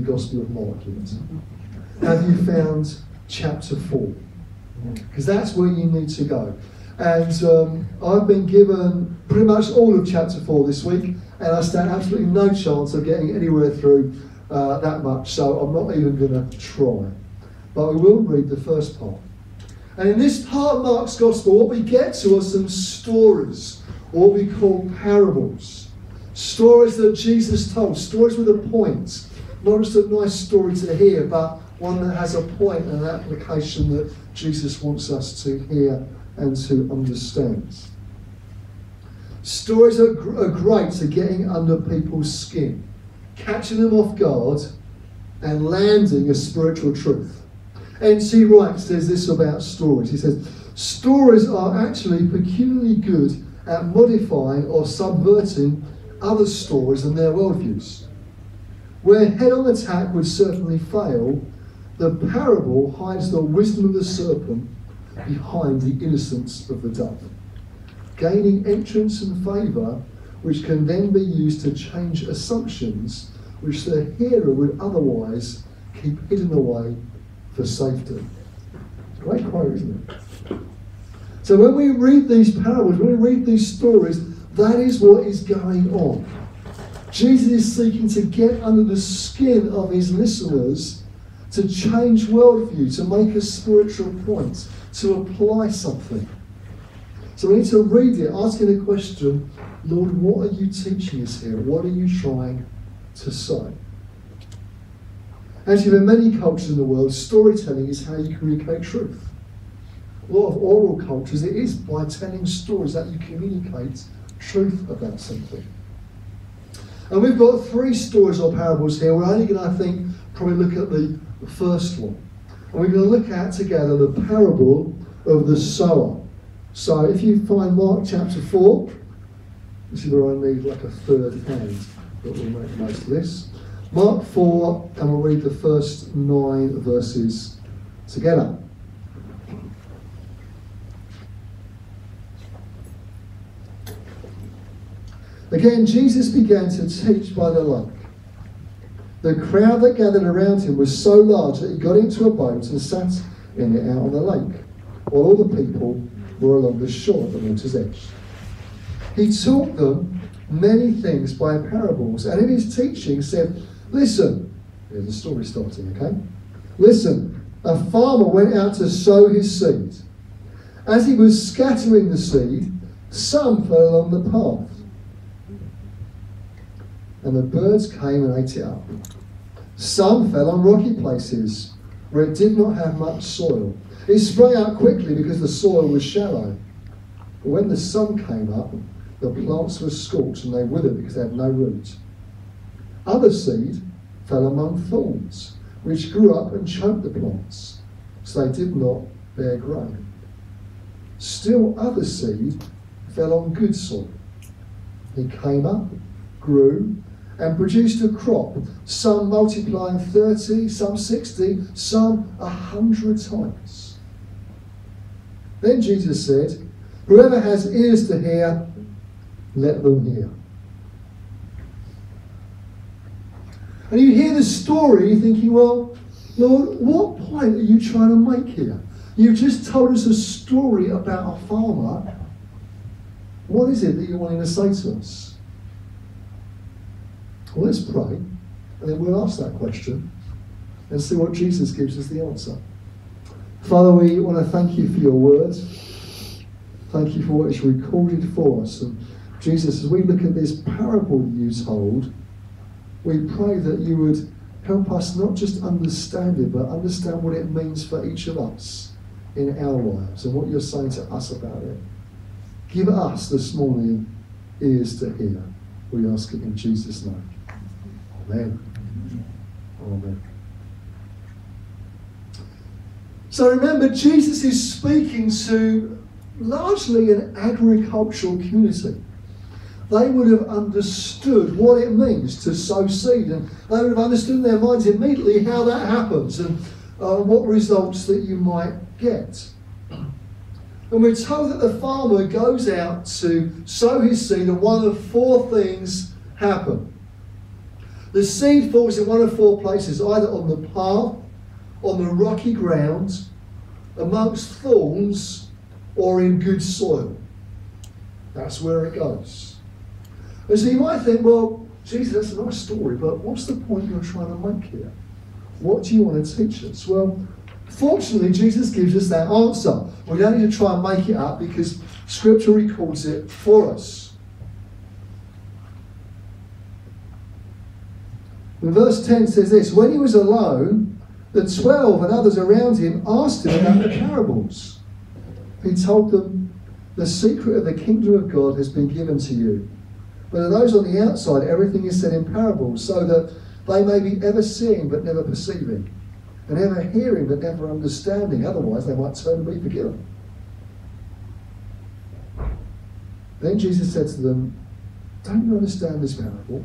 the, Gospel of Mark yet? Have you found chapter 4? Because that's where you need to go. And um, I've been given pretty much all of chapter 4 this week, and I stand absolutely no chance of getting anywhere through uh, that much, so I'm not even going to try. But we will read the first part. And in this part of Mark's Gospel, what we get to are some stories, what we call parables. Stories that Jesus told, stories with a point. Not just a nice story to hear, but one that has a point and an application that Jesus wants us to hear and to understand. Stories are, gr- are great at getting under people's skin, catching them off guard, and landing a spiritual truth. N.T. Wright says this about stories. He says, Stories are actually peculiarly good at modifying or subverting other stories and their worldviews. Where head on attack would certainly fail, the parable hides the wisdom of the serpent behind the innocence of the dove, gaining entrance and favour, which can then be used to change assumptions which the hearer would otherwise keep hidden away for safety. Great quote, isn't it? So when we read these parables, when we read these stories, that is what is going on. Jesus is seeking to get under the skin of his listeners to change worldview, to make a spiritual point, to apply something. So we need to read it, asking the question, Lord, what are you teaching us here? What are you trying to say? Actually, in many cultures in the world, storytelling is how you communicate truth. A lot of oral cultures, it is by telling stories that you communicate truth about something. And we've got three stories or parables here. We're only going to, I think, probably look at the first one. And we're going to look at together the parable of the sower. So if you find Mark chapter 4, this is where I need like a third hand that will make the most of this. Mark 4, and we'll read the first nine verses together. Again, Jesus began to teach by the lake. The crowd that gathered around him was so large that he got into a boat and sat in it out on the lake, while all the people were along the shore at the water's edge. He taught them many things by parables, and in his teaching said, Listen, here's the story starting, okay? Listen, a farmer went out to sow his seed. As he was scattering the seed, some fell along the path and the birds came and ate it up. Some fell on rocky places where it did not have much soil. It sprang out quickly because the soil was shallow. But when the sun came up, the plants were scorched and they withered because they had no root. Other seed fell among thorns, which grew up and choked the plants, so they did not bear grain. Still other seed fell on good soil. It came up, grew, and produced a crop, some multiplying 30, some 60, some 100 times. Then Jesus said, Whoever has ears to hear, let them hear. And you hear the story, thinking, well, Lord, what point are you trying to make here? You've just told us a story about a farmer. What is it that you're wanting to say to us? Well, let's pray, and then we'll ask that question and see what Jesus gives us the answer. Father, we want to thank you for your words. Thank you for what is recorded for us. And Jesus, as we look at this parable you told, we pray that you would help us not just understand it, but understand what it means for each of us in our lives and what you're saying to us about it. Give us this morning ears to hear. We ask it in Jesus' name. Amen. So remember, Jesus is speaking to largely an agricultural community. they would have understood what it means to sow seed, and they would have understood in their minds immediately how that happens and uh, what results that you might get. And we're told that the farmer goes out to sow his seed, and one of four things happen. The seed falls in one of four places either on the path, on the rocky ground, amongst thorns, or in good soil. That's where it goes. And so you might think, well, Jesus, that's a nice story, but what's the point you're trying to make here? What do you want to teach us? Well, fortunately, Jesus gives us that answer. We don't need to try and make it up because Scripture records it for us. Verse 10 says this When he was alone, the twelve and others around him asked him about the parables. He told them, The secret of the kingdom of God has been given to you. But to those on the outside, everything is said in parables, so that they may be ever seeing but never perceiving, and ever hearing but never understanding. Otherwise, they might turn and be forgiven. Then Jesus said to them, Don't you understand this parable?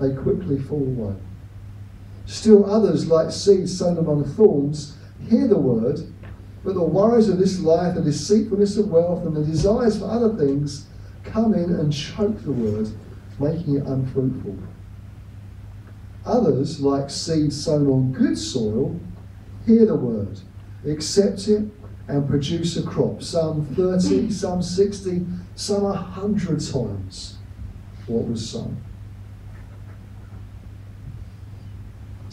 they quickly fall away. Still others, like seeds sown among thorns, hear the word, but the worries of this life, the deceitfulness of wealth, and the desires for other things come in and choke the word, making it unfruitful. Others, like seeds sown on good soil, hear the word, accept it, and produce a crop, some 30, some 60, some 100 times what was sown.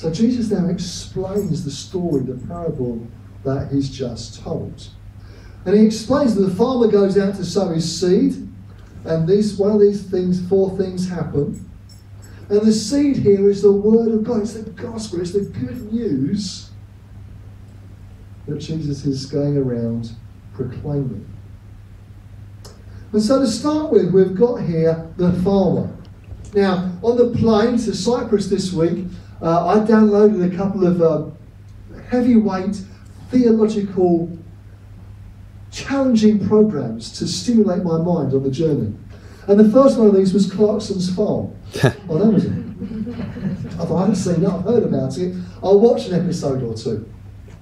So Jesus now explains the story, the parable that he's just told. And he explains that the farmer goes out to sow his seed, and these one of these things, four things happen. And the seed here is the word of God, it's the gospel, it's the good news that Jesus is going around proclaiming. And so to start with, we've got here the farmer. Now, on the plane to Cyprus this week, uh, I downloaded a couple of uh, heavyweight theological challenging programs to stimulate my mind on the journey. And the first one of these was Clarkson's Farm on Amazon. I thought I haven't seen it, I've heard about it. I'll watch an episode or two.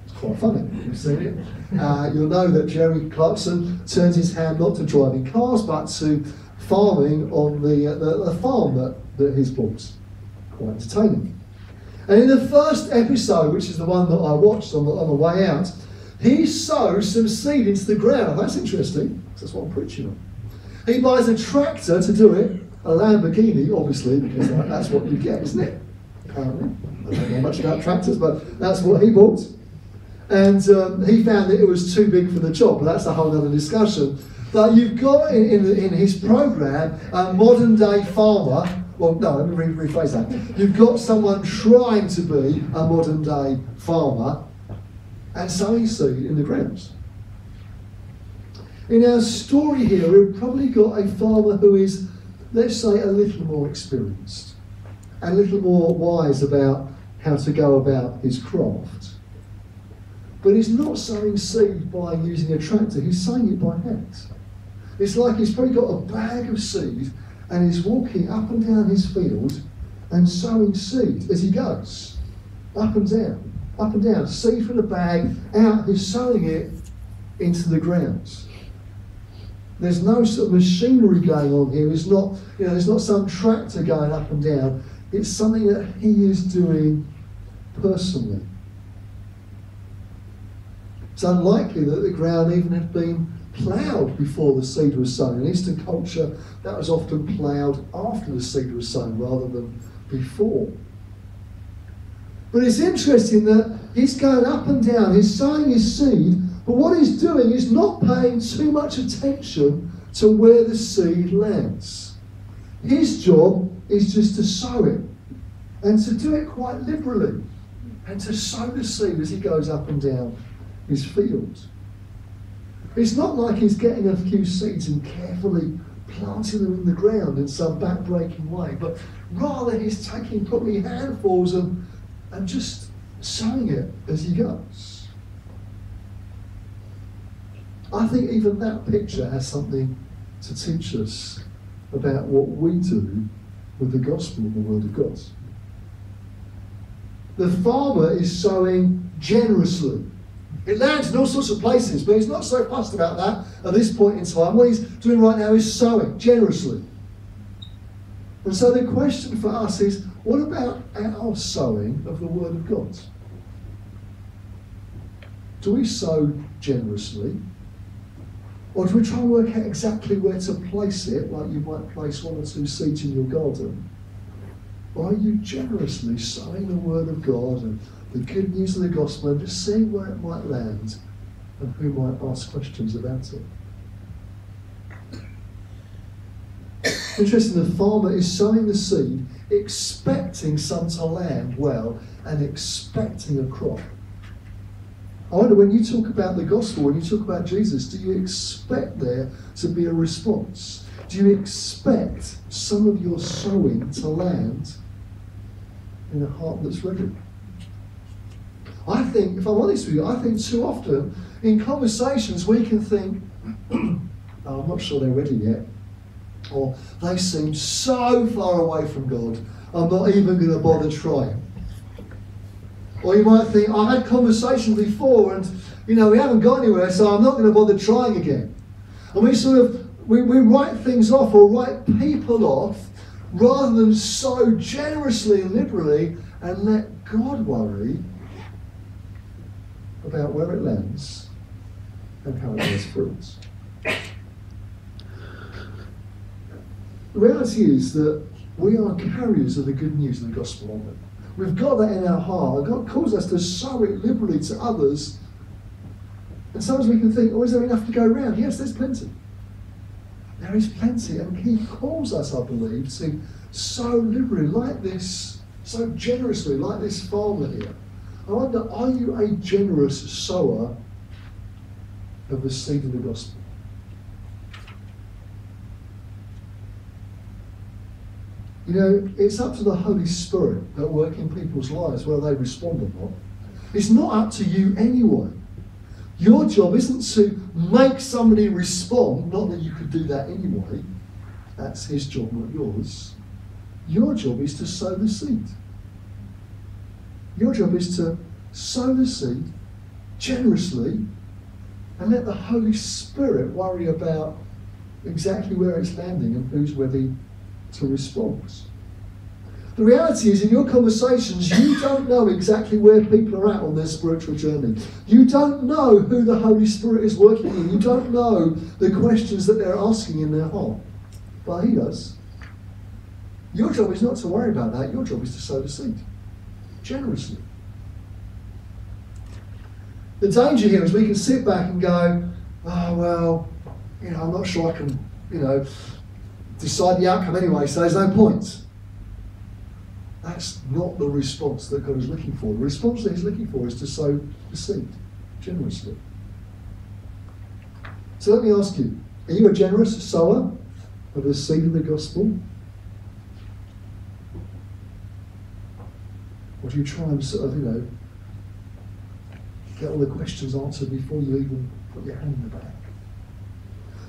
It's quite funny. You've seen it. Uh, you'll know that Jeremy Clarkson turns his hand not to driving cars, but to farming on the, uh, the, the farm that, that he's bought. Quite entertaining. And in the first episode, which is the one that I watched on the, on the way out, he sows some seed into the ground. That's interesting. Because that's what I'm preaching on. He buys a tractor to do it, a Lamborghini, obviously, because that's what you get, isn't it? Apparently. I don't know much about tractors, but that's what he bought. And um, he found that it was too big for the job, but that's a whole other discussion. But you've got in, in, in his program a modern day farmer well, no, let me re- rephrase that. You've got someone trying to be a modern day farmer and sowing seed in the grounds. In our story here, we've probably got a farmer who is, let's say, a little more experienced, and a little more wise about how to go about his craft. But he's not sowing seed by using a tractor, he's sowing it by hand. It's like he's probably got a bag of seed and he's walking up and down his field and sowing seed as he goes, up and down, up and down, seed from the bag out. He's sowing it into the ground. There's no sort of machinery going on here. It's not, you know, there's not some tractor going up and down. It's something that he is doing personally. It's unlikely that the ground even had been ploughed before the seed was sown. In Eastern culture, that was often ploughed after the seed was sown rather than before. But it's interesting that he's going up and down, he's sowing his seed, but what he's doing is not paying too much attention to where the seed lands. His job is just to sow it and to do it quite liberally and to sow the seed as he goes up and down his fields. It's not like he's getting a few seeds and carefully planting them in the ground in some backbreaking way, but rather he's taking probably handfuls and, and just sowing it as he goes. I think even that picture has something to teach us about what we do with the gospel and the word of God. The farmer is sowing generously. It lands in all sorts of places, but he's not so fussed about that at this point in time. What he's doing right now is sowing generously. And so the question for us is what about our sowing of the Word of God? Do we sow generously? Or do we try and work out exactly where to place it, like you might place one or two seeds in your garden? Or are you generously sowing the Word of God and the good news of the gospel and just seeing where it might land and who might ask questions about it? Interesting, the farmer is sowing the seed, expecting some to land well and expecting a crop. I wonder when you talk about the gospel, when you talk about Jesus, do you expect there to be a response? Do you expect some of your sowing to land in a heart that's ready? I think, if I'm honest with you, I think too often in conversations we can think, oh, I'm not sure they're ready yet. Or they seem so far away from God, I'm not even going to bother trying. Or you might think, I've had conversations before and, you know, we haven't got anywhere, so I'm not going to bother trying again. And we sort of, we, we write things off or write people off rather than sow generously and liberally and let God worry about where it lands and how it bears fruit. The reality is that we are carriers of the good news of the gospel, aren't we? We've got that in our heart. God calls us to sow it liberally to others. And sometimes we can think, oh, is there enough to go around? Yes, there's plenty. There is plenty. And He calls us, I believe, to sow liberally, like this, so generously, like this farmer here. I wonder, are you a generous sower of the seed of the gospel? You know, it's up to the Holy Spirit that work in people's lives whether they respond or not. It's not up to you anyway. Your job isn't to make somebody respond, not that you could do that anyway. That's his job, not yours. Your job is to sow the seed. Your job is to sow the seed generously and let the Holy Spirit worry about exactly where it's landing and who's ready to respond. The reality is, in your conversations, you don't know exactly where people are at on their spiritual journey. You don't know who the Holy Spirit is working in. You don't know the questions that they're asking in their heart. But He does. Your job is not to worry about that. Your job is to sow the seed generously. The danger here is we can sit back and go, oh, well, you know, I'm not sure I can, you know, decide the outcome anyway, so there's no point. That's not the response that God is looking for. The response that He's looking for is to sow the seed generously. So let me ask you are you a generous sower of the seed of the gospel? Or do you try and sort of, you know, get all the questions answered before you even put your hand in the bag?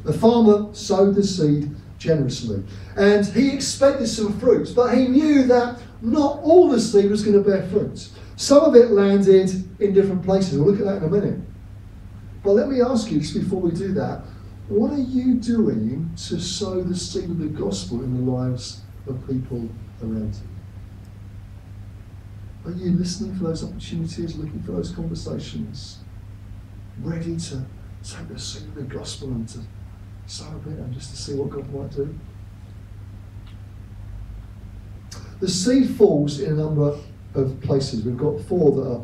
The farmer sowed the seed generously. And he expected some fruits, but he knew that not all the seed was going to bear fruit. Some of it landed in different places. We'll look at that in a minute. But let me ask you, just before we do that, what are you doing to sow the seed of the gospel in the lives of people around you? Are you listening for those opportunities, looking for those conversations, ready to take the seed of the gospel and to sow a bit and just to see what God might do? The seed falls in a number of places. We've got four that are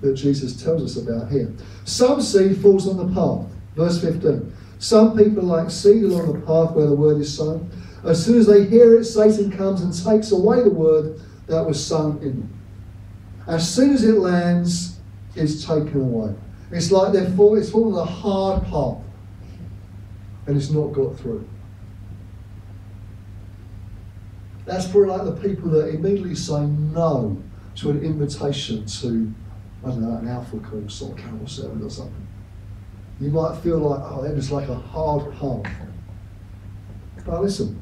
that Jesus tells us about here. Some seed falls on the path. Verse 15. Some people like seed along the path where the word is sown. As soon as they hear it, Satan comes and takes away the word that was sown in them. As soon as it lands, it's taken away. It's like they're fall, it's fallen a hard path and it's not got through. That's probably like the people that immediately say no to an invitation to, I don't know, an alpha course or carol service or something. You might feel like, oh, that is like a hard path. But listen,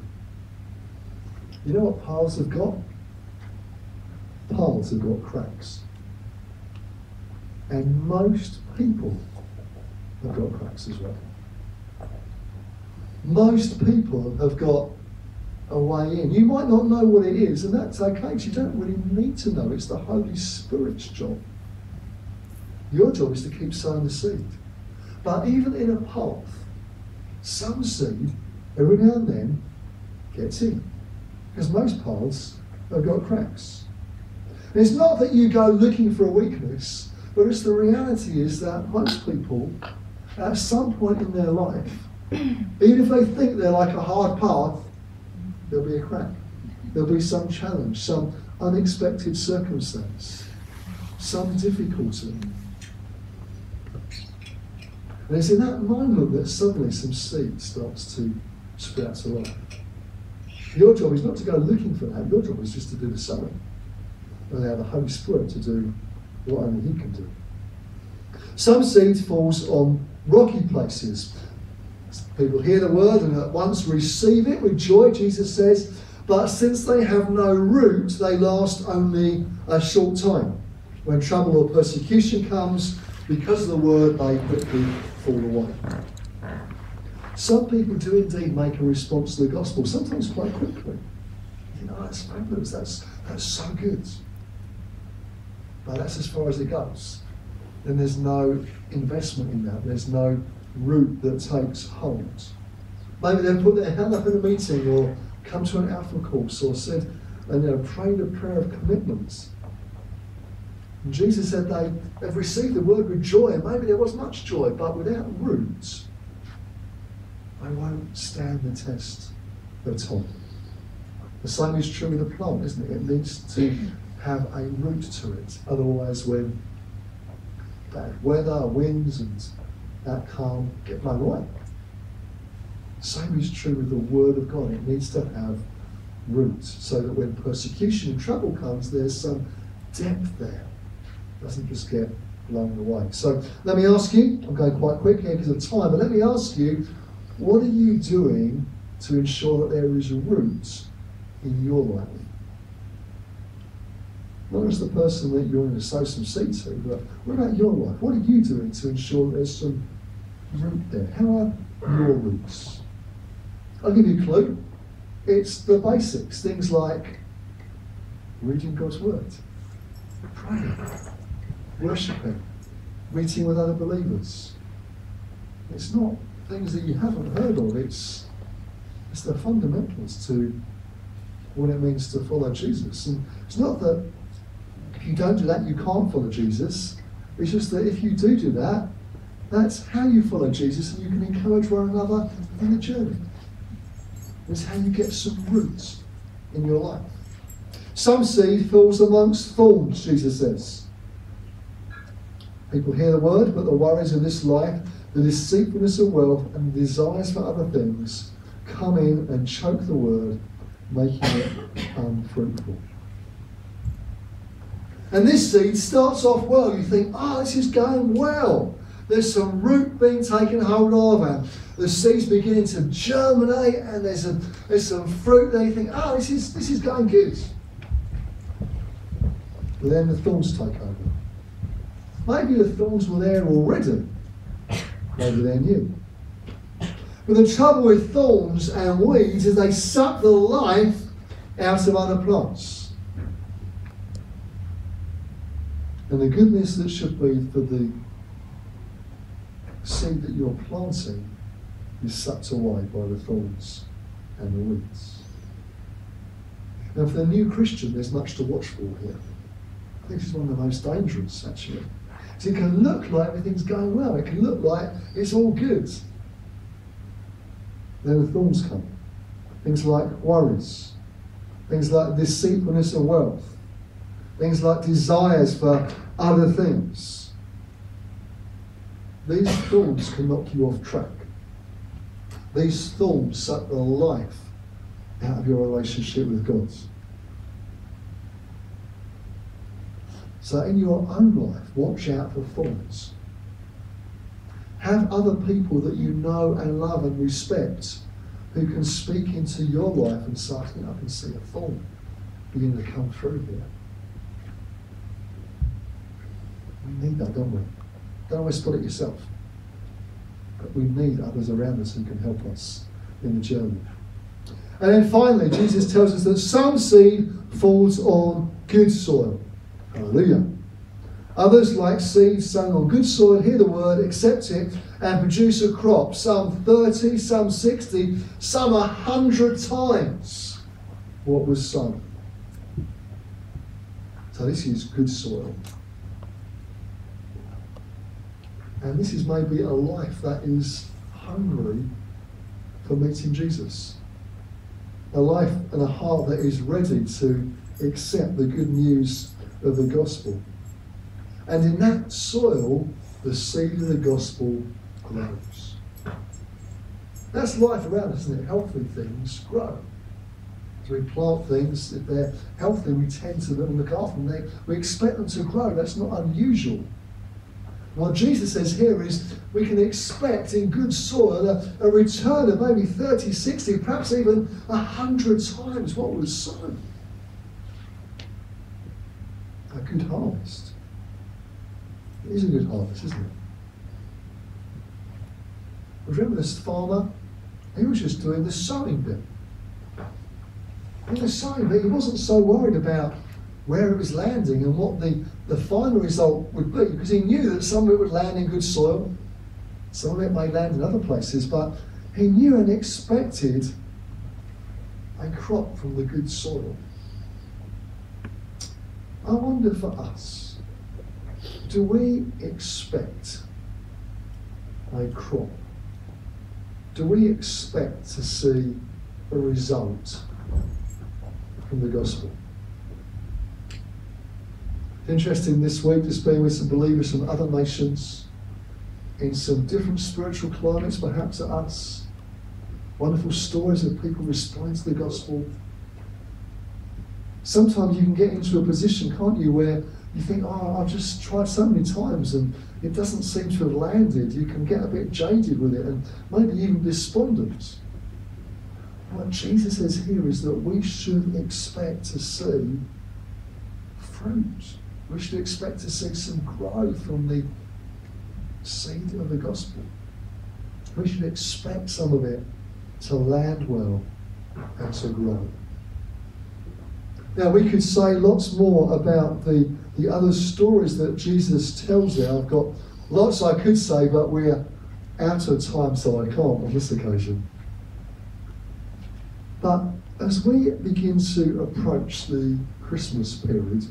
you know what paths have got? Paths have got cracks. And most people have got cracks as well. Most people have got a way in. You might not know what it is, and that's okay because you don't really need to know. It's the Holy Spirit's job. Your job is to keep sowing the seed. But even in a path, some seed, every now and then, gets in. Because most paths have got cracks. And it's not that you go looking for a weakness, but it's the reality is that most people, at some point in their life, even if they think they're like a hard path, there'll be a crack. There'll be some challenge, some unexpected circumstance, some difficulty. And it's in that moment that suddenly some seed starts to sprout to life. Your job is not to go looking for that, your job is just to do the sowing. Allow the Holy Spirit to do what only He can do. Some seed falls on rocky places. People hear the word and at once receive it with joy, Jesus says, but since they have no root, they last only a short time. When trouble or persecution comes, because of the word, they quickly fall away. Some people do indeed make a response to the gospel, sometimes quite quickly. You know, that's fabulous, that's, that's so good. But that's as far as it goes. Then there's no investment in that, there's no root that takes hold. Maybe they've put their hand up in a meeting or come to an alpha course or said, and you know, prayed a prayer of commitment. And Jesus said they have received the word with joy, and maybe there was much joy, but without roots, they won't stand the test of time. The same is true with a plant, isn't it? It needs to have a root to it. Otherwise, when bad weather, winds, and that calm get blown away. Same is true with the Word of God. It needs to have roots so that when persecution and trouble comes, there's some depth there. It doesn't just get blown away. So let me ask you, I'm going quite quick here because of time, but let me ask you, what are you doing to ensure that there is roots in your life? Not as the person that you're going to sow some seed to, but what about your life? What are you doing to ensure there's some root there? How are your roots? I'll give you a clue. It's the basics, things like reading God's Word, praying, worshipping, meeting with other believers. It's not things that you haven't heard of, it's, it's the fundamentals to what it means to follow Jesus. And it's not that you don't do that, you can't follow Jesus. It's just that if you do do that, that's how you follow Jesus and you can encourage one another in the journey. It's how you get some roots in your life. Some seed falls amongst thorns, Jesus says. People hear the word, but the worries of this life, the deceitfulness of wealth, and the desires for other things come in and choke the word, making it unfruitful. And this seed starts off well. You think, oh, this is going well. There's some root being taken hold of, and the seed's beginning to germinate, and there's, a, there's some fruit there. You think, oh, this is, this is going good. But then the thorns take over. Maybe the thorns were there already. Maybe they're new. But the trouble with thorns and weeds is they suck the life out of other plants. And the goodness that should be for the seed that you're planting is sucked away by the thorns and the weeds. Now, for the new Christian, there's much to watch for here. I think is one of the most dangerous, actually. So it can look like everything's going well. It can look like it's all good. Then the thorns come. things like worries, things like deceitfulness of wealth, things like desires for other things. These thorns can knock you off track. These thorns suck the life out of your relationship with God. So, in your own life, watch out for thorns. Have other people that you know and love and respect who can speak into your life and say, I can see a thorn begin to come through here. We need that, don't we? Don't always put it yourself. But we need others around us who can help us in the journey. And then finally, Jesus tells us that some seed falls on good soil. Hallelujah. Others, like seeds sown on good soil, hear the word, accept it, and produce a crop, some 30, some 60, some 100 times what was sown. So this is good soil. And this is maybe a life that is hungry for meeting Jesus. A life and a heart that is ready to accept the good news of the gospel. And in that soil, the seed of the gospel grows. That's life around us, isn't it? Healthy things grow. As we plant things, if they're healthy, we tend to look after them. We expect them to grow. That's not unusual. What Jesus says here is we can expect in good soil a, a return of maybe 30, 60, perhaps even 100 times what was sown. A good harvest. It is a good harvest, isn't it? Remember this farmer? He was just doing the sowing bit. In the sowing bit, he wasn't so worried about where it was landing and what the, the final result would be because he knew that some of it would land in good soil, some of it may land in other places, but he knew and expected a crop from the good soil. I wonder for us, do we expect a crop? Do we expect to see a result from the gospel? Interesting this week, just being with some believers from other nations in some different spiritual climates, perhaps at us. Wonderful stories of people responding to the gospel. Sometimes you can get into a position, can't you, where you think, oh, I've just tried so many times and it doesn't seem to have landed. You can get a bit jaded with it and maybe even despondent. What Jesus says here is that we should expect to see fruit we should expect to see some growth from the seed of the gospel. We should expect some of it to land well and to grow. Now, we could say lots more about the, the other stories that Jesus tells there. I've got lots I could say, but we're out of time, so I can't on this occasion. But as we begin to approach the Christmas period,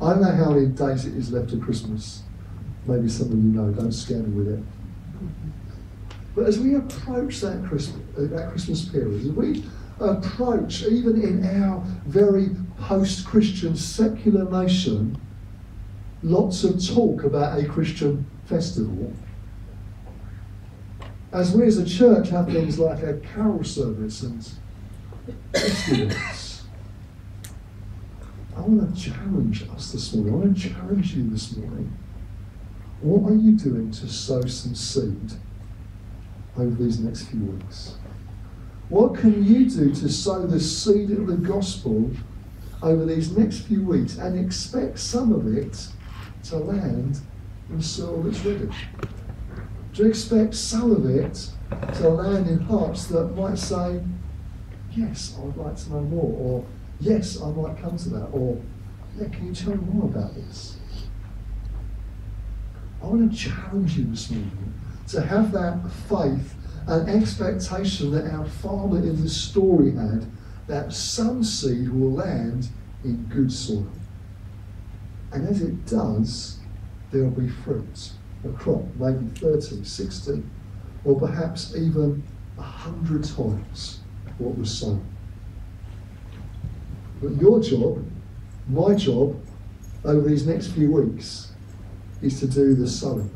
I don't know how many days it is left to Christmas. Maybe some of you know, don't scare me with it. But as we approach that Christmas, uh, that Christmas period, as we approach, even in our very post Christian secular nation, lots of talk about a Christian festival. As we as a church have things like a carol service and festivals want to challenge us this morning. I want to challenge you this morning. What are you doing to sow some seed over these next few weeks? What can you do to sow the seed of the gospel over these next few weeks and expect some of it to land in soil that's ready? Do you expect some of it to land in hearts that might say, Yes, I would like to know more, or yes, I might come to that. Or, yeah, can you tell me more about this? I want to challenge you this morning to have that faith and expectation that our father in the story had that some seed will land in good soil. And as it does, there will be fruit, a crop, maybe 30, 60, or perhaps even 100 times what was sown. But your job, my job, over these next few weeks, is to do the sowing,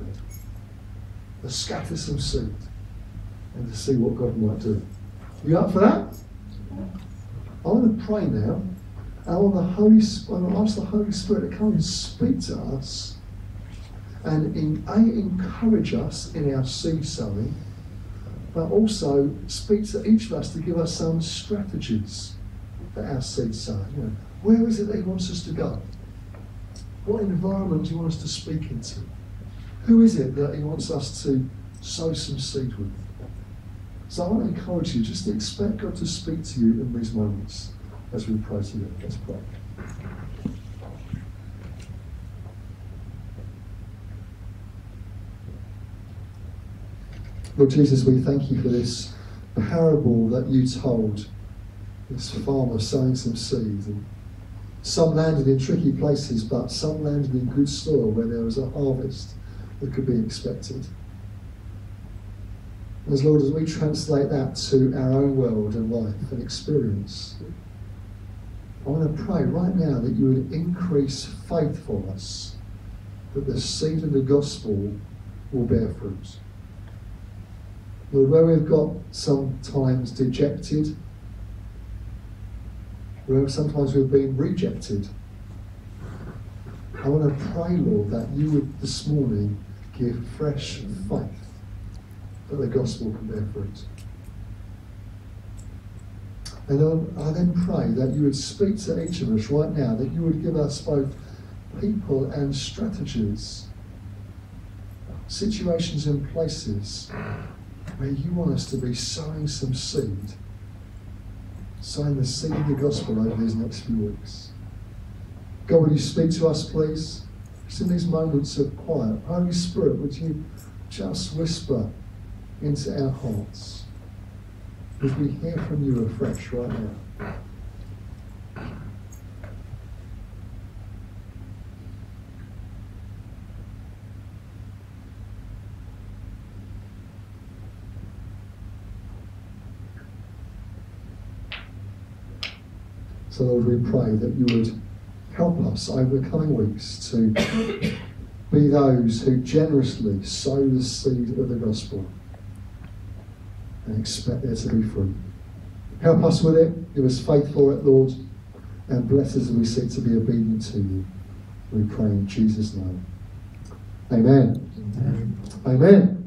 to scatter some seed, and to see what God might do. You up for that? I want to pray now. I want the Holy I want to ask the Holy Spirit to come and speak to us and in, A, encourage us in our seed sowing, but also speak to each of us to give us some strategies for our sowing. You know, where is it that He wants us to go? What environment do you want us to speak into? Who is it that He wants us to sow some seed with? So I want to encourage you just to expect God to speak to you in these moments as we pray together. Let's pray. Lord Jesus, we thank you for this parable that you told. This farmer sowing some seeds. And some landed in tricky places, but some landed in good soil where there was a harvest that could be expected. As Lord, as we translate that to our own world and life and experience, I want to pray right now that you would increase faith for us, that the seed of the gospel will bear fruit. Lord, where we've got sometimes dejected, where sometimes we've been rejected, I want to pray, Lord, that you would this morning give fresh faith that the gospel can bear fruit. And I then pray that you would speak to each of us right now, that you would give us both people and strategies, situations and places where you want us to be sowing some seed, the seed of the gospel over these next few weeks. God, would you speak to us, please? Just in these moments of quiet. Holy Spirit, would you just whisper into our hearts as we hear from you afresh right now? So, Lord, we pray that you would help us over the coming weeks to be those who generously sow the seed of the gospel and expect there to be fruit. Help us with it. Give us faith for it, Lord, and bless us as we seek to be obedient to you. We pray in Jesus' name. Amen. Amen. Amen.